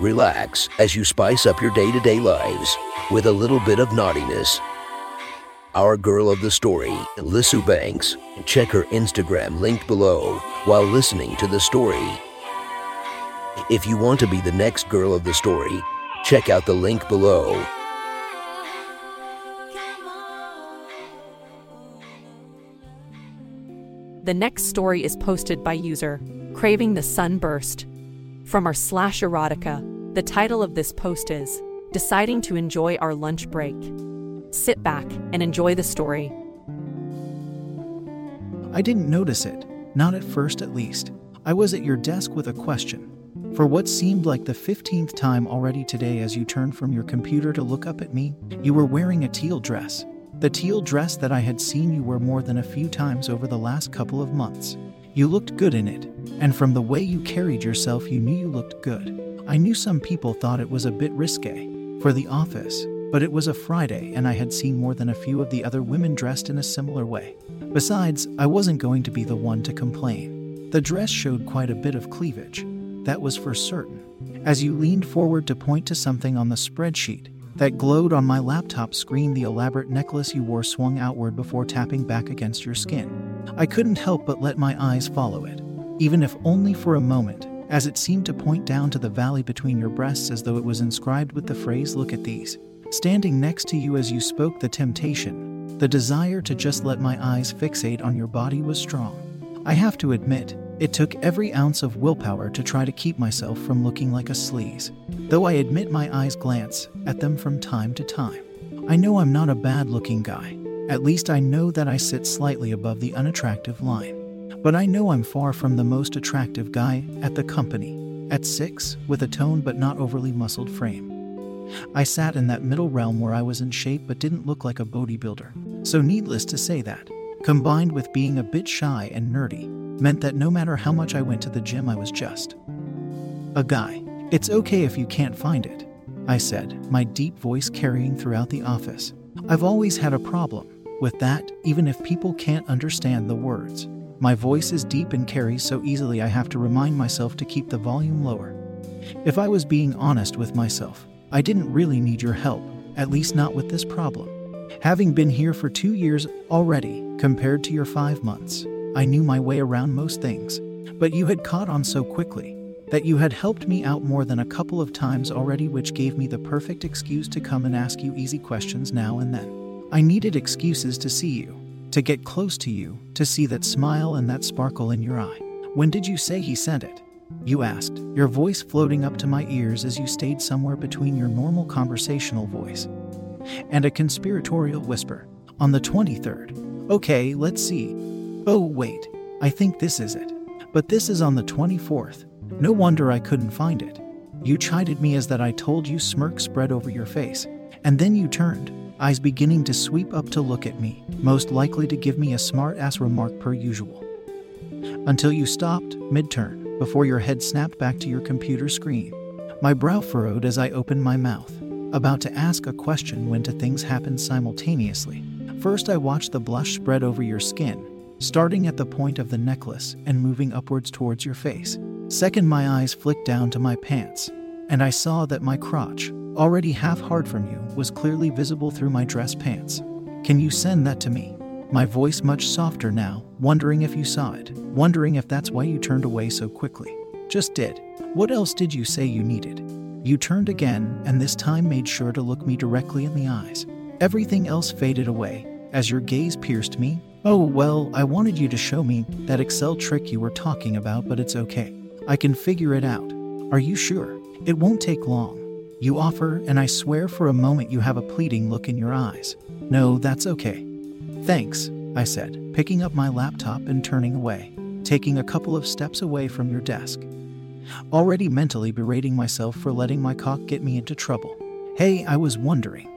Relax as you spice up your day to day lives with a little bit of naughtiness. Our girl of the story, Lissu Banks. Check her Instagram linked below while listening to the story. If you want to be the next girl of the story, check out the link below. The next story is posted by user Craving the Sunburst. From our slash erotica, the title of this post is Deciding to Enjoy Our Lunch Break. Sit back and enjoy the story. I didn't notice it, not at first at least. I was at your desk with a question. For what seemed like the 15th time already today, as you turned from your computer to look up at me, you were wearing a teal dress. The teal dress that I had seen you wear more than a few times over the last couple of months. You looked good in it, and from the way you carried yourself, you knew you looked good. I knew some people thought it was a bit risque for the office, but it was a Friday and I had seen more than a few of the other women dressed in a similar way. Besides, I wasn't going to be the one to complain. The dress showed quite a bit of cleavage, that was for certain. As you leaned forward to point to something on the spreadsheet, that glowed on my laptop screen the elaborate necklace you wore swung outward before tapping back against your skin. I couldn't help but let my eyes follow it, even if only for a moment, as it seemed to point down to the valley between your breasts as though it was inscribed with the phrase, Look at these. Standing next to you as you spoke, the temptation, the desire to just let my eyes fixate on your body was strong. I have to admit, it took every ounce of willpower to try to keep myself from looking like a sleaze, though I admit my eyes glance at them from time to time. I know I'm not a bad looking guy. At least I know that I sit slightly above the unattractive line. But I know I'm far from the most attractive guy at the company. At six, with a toned but not overly muscled frame. I sat in that middle realm where I was in shape but didn't look like a bodybuilder. So, needless to say, that, combined with being a bit shy and nerdy, meant that no matter how much I went to the gym, I was just a guy. It's okay if you can't find it, I said, my deep voice carrying throughout the office. I've always had a problem with that, even if people can't understand the words. My voice is deep and carries so easily, I have to remind myself to keep the volume lower. If I was being honest with myself, I didn't really need your help, at least not with this problem. Having been here for two years already, compared to your five months, I knew my way around most things, but you had caught on so quickly that you had helped me out more than a couple of times already, which gave me the perfect excuse to come and ask you easy questions now and then. I needed excuses to see you, to get close to you, to see that smile and that sparkle in your eye. When did you say he sent it? You asked, your voice floating up to my ears as you stayed somewhere between your normal conversational voice and a conspiratorial whisper. On the 23rd. Okay, let's see. Oh, wait, I think this is it. But this is on the 24th. No wonder I couldn't find it. You chided me as that I told you smirk spread over your face. And then you turned, eyes beginning to sweep up to look at me, most likely to give me a smart ass remark per usual. Until you stopped, mid turn, before your head snapped back to your computer screen. My brow furrowed as I opened my mouth, about to ask a question when two things happened simultaneously. First, I watched the blush spread over your skin, starting at the point of the necklace and moving upwards towards your face. Second, my eyes flicked down to my pants, and I saw that my crotch, already half hard from you, was clearly visible through my dress pants. Can you send that to me? My voice much softer now, wondering if you saw it, wondering if that's why you turned away so quickly. Just did. What else did you say you needed? You turned again, and this time made sure to look me directly in the eyes. Everything else faded away as your gaze pierced me Oh, well, I wanted you to show me that Excel trick you were talking about, but it's okay. I can figure it out. Are you sure? It won't take long. You offer, and I swear for a moment you have a pleading look in your eyes. No, that's okay. Thanks, I said, picking up my laptop and turning away, taking a couple of steps away from your desk. Already mentally berating myself for letting my cock get me into trouble. Hey, I was wondering.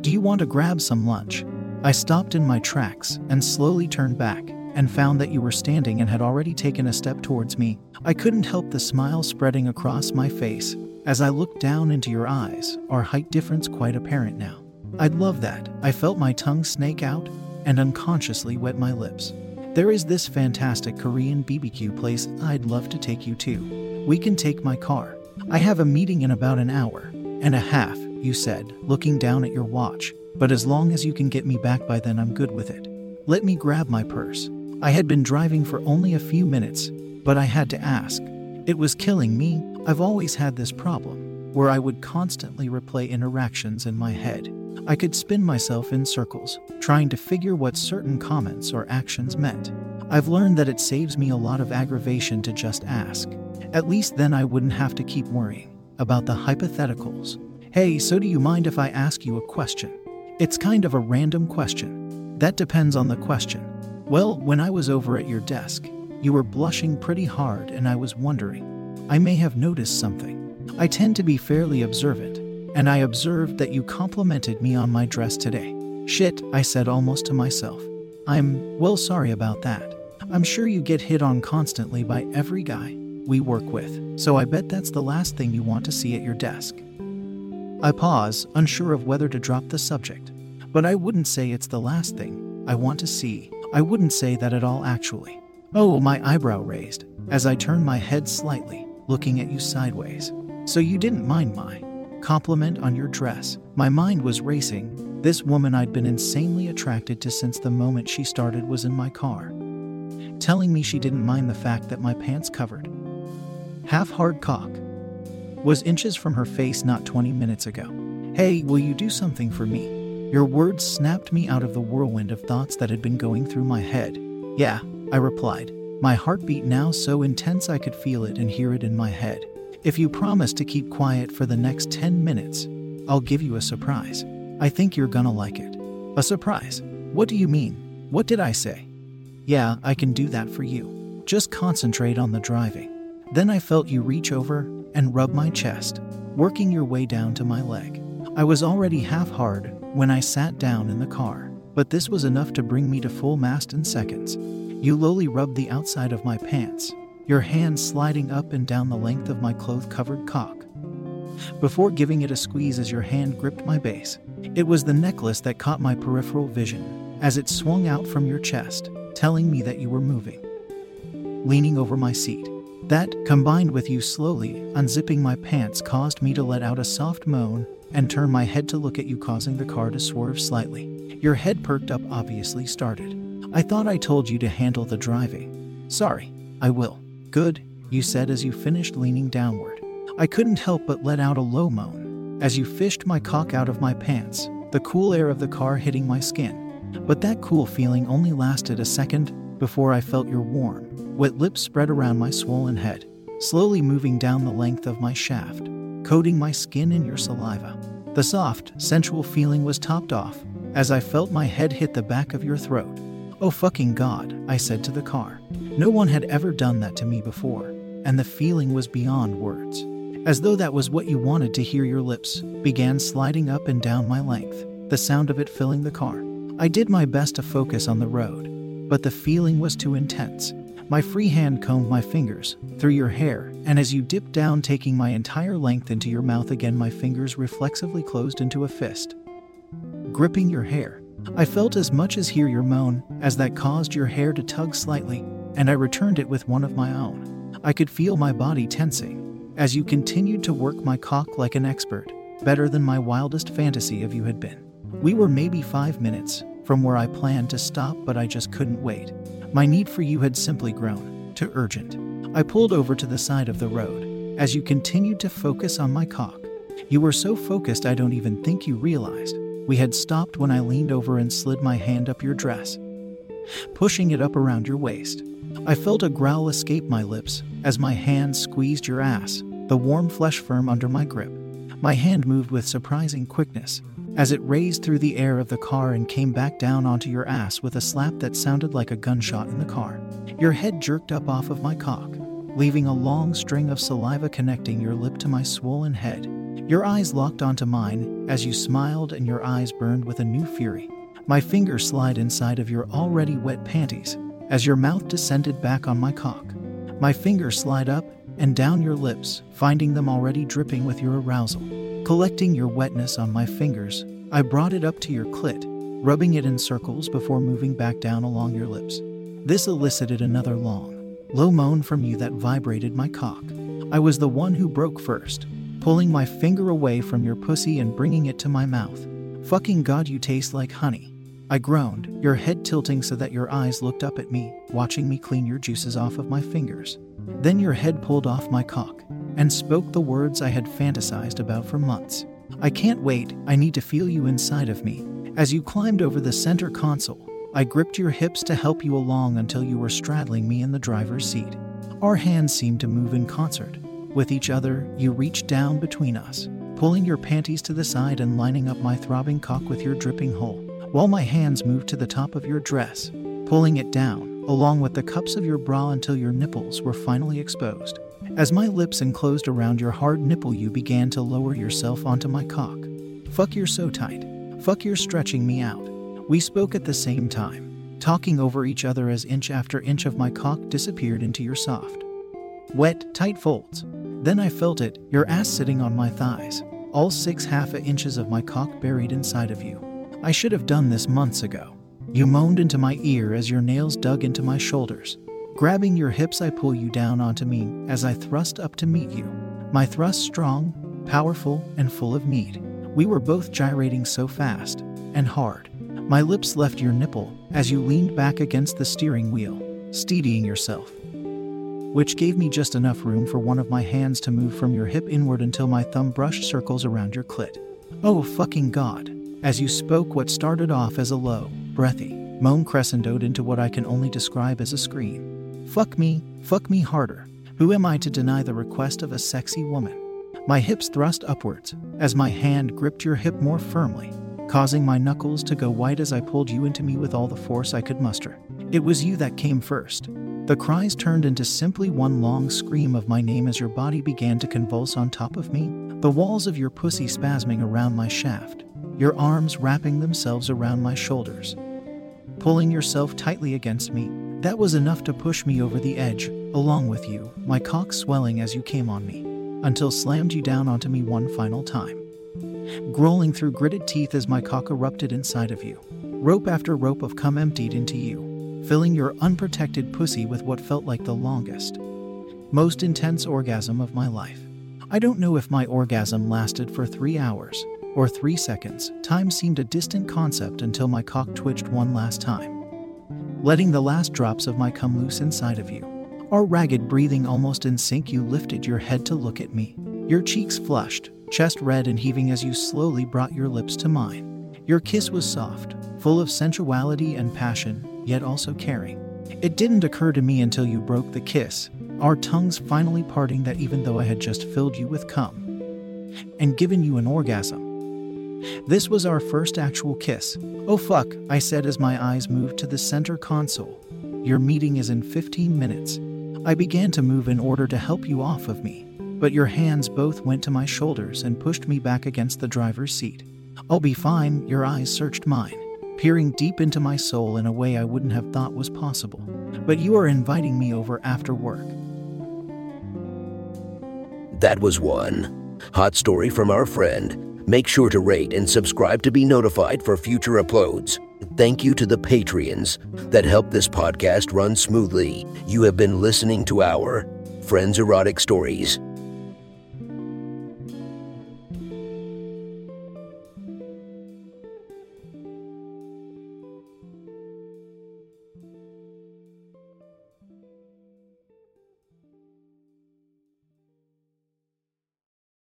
Do you want to grab some lunch? I stopped in my tracks and slowly turned back and found that you were standing and had already taken a step towards me. I couldn't help the smile spreading across my face as I looked down into your eyes, our height difference quite apparent now. I'd love that. I felt my tongue snake out and unconsciously wet my lips. There is this fantastic Korean BBQ place I'd love to take you to. We can take my car. I have a meeting in about an hour and a half, you said, looking down at your watch. But as long as you can get me back by then, I'm good with it. Let me grab my purse. I had been driving for only a few minutes, but I had to ask. It was killing me. I've always had this problem where I would constantly replay interactions in my head. I could spin myself in circles, trying to figure what certain comments or actions meant. I've learned that it saves me a lot of aggravation to just ask. At least then I wouldn't have to keep worrying about the hypotheticals. Hey, so do you mind if I ask you a question? It's kind of a random question. That depends on the question. Well, when I was over at your desk, you were blushing pretty hard, and I was wondering. I may have noticed something. I tend to be fairly observant, and I observed that you complimented me on my dress today. Shit, I said almost to myself. I'm, well, sorry about that. I'm sure you get hit on constantly by every guy we work with, so I bet that's the last thing you want to see at your desk. I pause, unsure of whether to drop the subject. But I wouldn't say it's the last thing I want to see. I wouldn't say that at all, actually. Oh, my eyebrow raised as I turned my head slightly, looking at you sideways. So you didn't mind my compliment on your dress. My mind was racing. This woman I'd been insanely attracted to since the moment she started was in my car, telling me she didn't mind the fact that my pants covered half hard cock was inches from her face not 20 minutes ago. Hey, will you do something for me? Your words snapped me out of the whirlwind of thoughts that had been going through my head. Yeah, I replied, my heartbeat now so intense I could feel it and hear it in my head. If you promise to keep quiet for the next 10 minutes, I'll give you a surprise. I think you're gonna like it. A surprise? What do you mean? What did I say? Yeah, I can do that for you. Just concentrate on the driving. Then I felt you reach over and rub my chest, working your way down to my leg. I was already half hard when I sat down in the car, but this was enough to bring me to full mast in seconds. You lowly rubbed the outside of my pants, your hand sliding up and down the length of my cloth covered cock. Before giving it a squeeze as your hand gripped my base, it was the necklace that caught my peripheral vision as it swung out from your chest, telling me that you were moving. Leaning over my seat, that, combined with you slowly unzipping my pants, caused me to let out a soft moan and turn my head to look at you, causing the car to swerve slightly. Your head perked up, obviously started. I thought I told you to handle the driving. Sorry, I will. Good, you said as you finished leaning downward. I couldn't help but let out a low moan as you fished my cock out of my pants, the cool air of the car hitting my skin. But that cool feeling only lasted a second before I felt your warm, wet lips spread around my swollen head, slowly moving down the length of my shaft, coating my skin in your saliva. The soft, sensual feeling was topped off as I felt my head hit the back of your throat. Oh fucking god, I said to the car. No one had ever done that to me before, and the feeling was beyond words. As though that was what you wanted to hear, your lips began sliding up and down my length, the sound of it filling the car. I did my best to focus on the road, but the feeling was too intense. My free hand combed my fingers through your hair, and as you dipped down, taking my entire length into your mouth again, my fingers reflexively closed into a fist. Gripping your hair, I felt as much as hear your moan as that caused your hair to tug slightly, and I returned it with one of my own. I could feel my body tensing as you continued to work my cock like an expert, better than my wildest fantasy of you had been. We were maybe five minutes from where I planned to stop, but I just couldn't wait. My need for you had simply grown to urgent. I pulled over to the side of the road as you continued to focus on my cock. You were so focused, I don't even think you realized. We had stopped when I leaned over and slid my hand up your dress, pushing it up around your waist. I felt a growl escape my lips as my hand squeezed your ass, the warm flesh firm under my grip. My hand moved with surprising quickness, as it raised through the air of the car and came back down onto your ass with a slap that sounded like a gunshot in the car. Your head jerked up off of my cock, leaving a long string of saliva connecting your lip to my swollen head. Your eyes locked onto mine as you smiled, and your eyes burned with a new fury. My fingers slide inside of your already wet panties as your mouth descended back on my cock. My fingers slide up and down your lips, finding them already dripping with your arousal. Collecting your wetness on my fingers, I brought it up to your clit, rubbing it in circles before moving back down along your lips. This elicited another long, low moan from you that vibrated my cock. I was the one who broke first, pulling my finger away from your pussy and bringing it to my mouth. Fucking God, you taste like honey. I groaned, your head tilting so that your eyes looked up at me, watching me clean your juices off of my fingers. Then your head pulled off my cock and spoke the words I had fantasized about for months. I can't wait, I need to feel you inside of me. As you climbed over the center console, I gripped your hips to help you along until you were straddling me in the driver's seat. Our hands seemed to move in concert. With each other, you reached down between us, pulling your panties to the side and lining up my throbbing cock with your dripping hole while my hands moved to the top of your dress, pulling it down, along with the cups of your bra until your nipples were finally exposed. As my lips enclosed around your hard nipple, you began to lower yourself onto my cock. Fuck, you're so tight. Fuck, you're stretching me out. We spoke at the same time, talking over each other as inch after inch of my cock disappeared into your soft, wet, tight folds. Then I felt it, your ass sitting on my thighs, all six half a inches of my cock buried inside of you. I should have done this months ago. You moaned into my ear as your nails dug into my shoulders. Grabbing your hips, I pull you down onto me as I thrust up to meet you. My thrust strong, powerful, and full of need. We were both gyrating so fast and hard. My lips left your nipple as you leaned back against the steering wheel, steadying yourself, which gave me just enough room for one of my hands to move from your hip inward until my thumb brushed circles around your clit. Oh, fucking God. As you spoke what started off as a low, breathy moan crescendoed into what I can only describe as a scream. Fuck me, fuck me harder. Who am I to deny the request of a sexy woman? My hips thrust upwards as my hand gripped your hip more firmly, causing my knuckles to go white as I pulled you into me with all the force I could muster. It was you that came first. The cries turned into simply one long scream of my name as your body began to convulse on top of me, the walls of your pussy spasming around my shaft your arms wrapping themselves around my shoulders. Pulling yourself tightly against me, that was enough to push me over the edge, along with you, my cock swelling as you came on me, until slammed you down onto me one final time. Growling through gritted teeth as my cock erupted inside of you. Rope after rope of cum emptied into you, filling your unprotected pussy with what felt like the longest, most intense orgasm of my life. I don't know if my orgasm lasted for three hours, or three seconds, time seemed a distant concept until my cock twitched one last time, letting the last drops of my come loose inside of you. Our ragged breathing almost in sync, you lifted your head to look at me. Your cheeks flushed, chest red and heaving as you slowly brought your lips to mine. Your kiss was soft, full of sensuality and passion, yet also caring. It didn't occur to me until you broke the kiss, our tongues finally parting that even though I had just filled you with cum and given you an orgasm, this was our first actual kiss. Oh fuck, I said as my eyes moved to the center console. Your meeting is in 15 minutes. I began to move in order to help you off of me, but your hands both went to my shoulders and pushed me back against the driver's seat. I'll be fine, your eyes searched mine, peering deep into my soul in a way I wouldn't have thought was possible. But you are inviting me over after work. That was one. Hot story from our friend. Make sure to rate and subscribe to be notified for future uploads. Thank you to the Patreons that help this podcast run smoothly. You have been listening to our Friends Erotic Stories.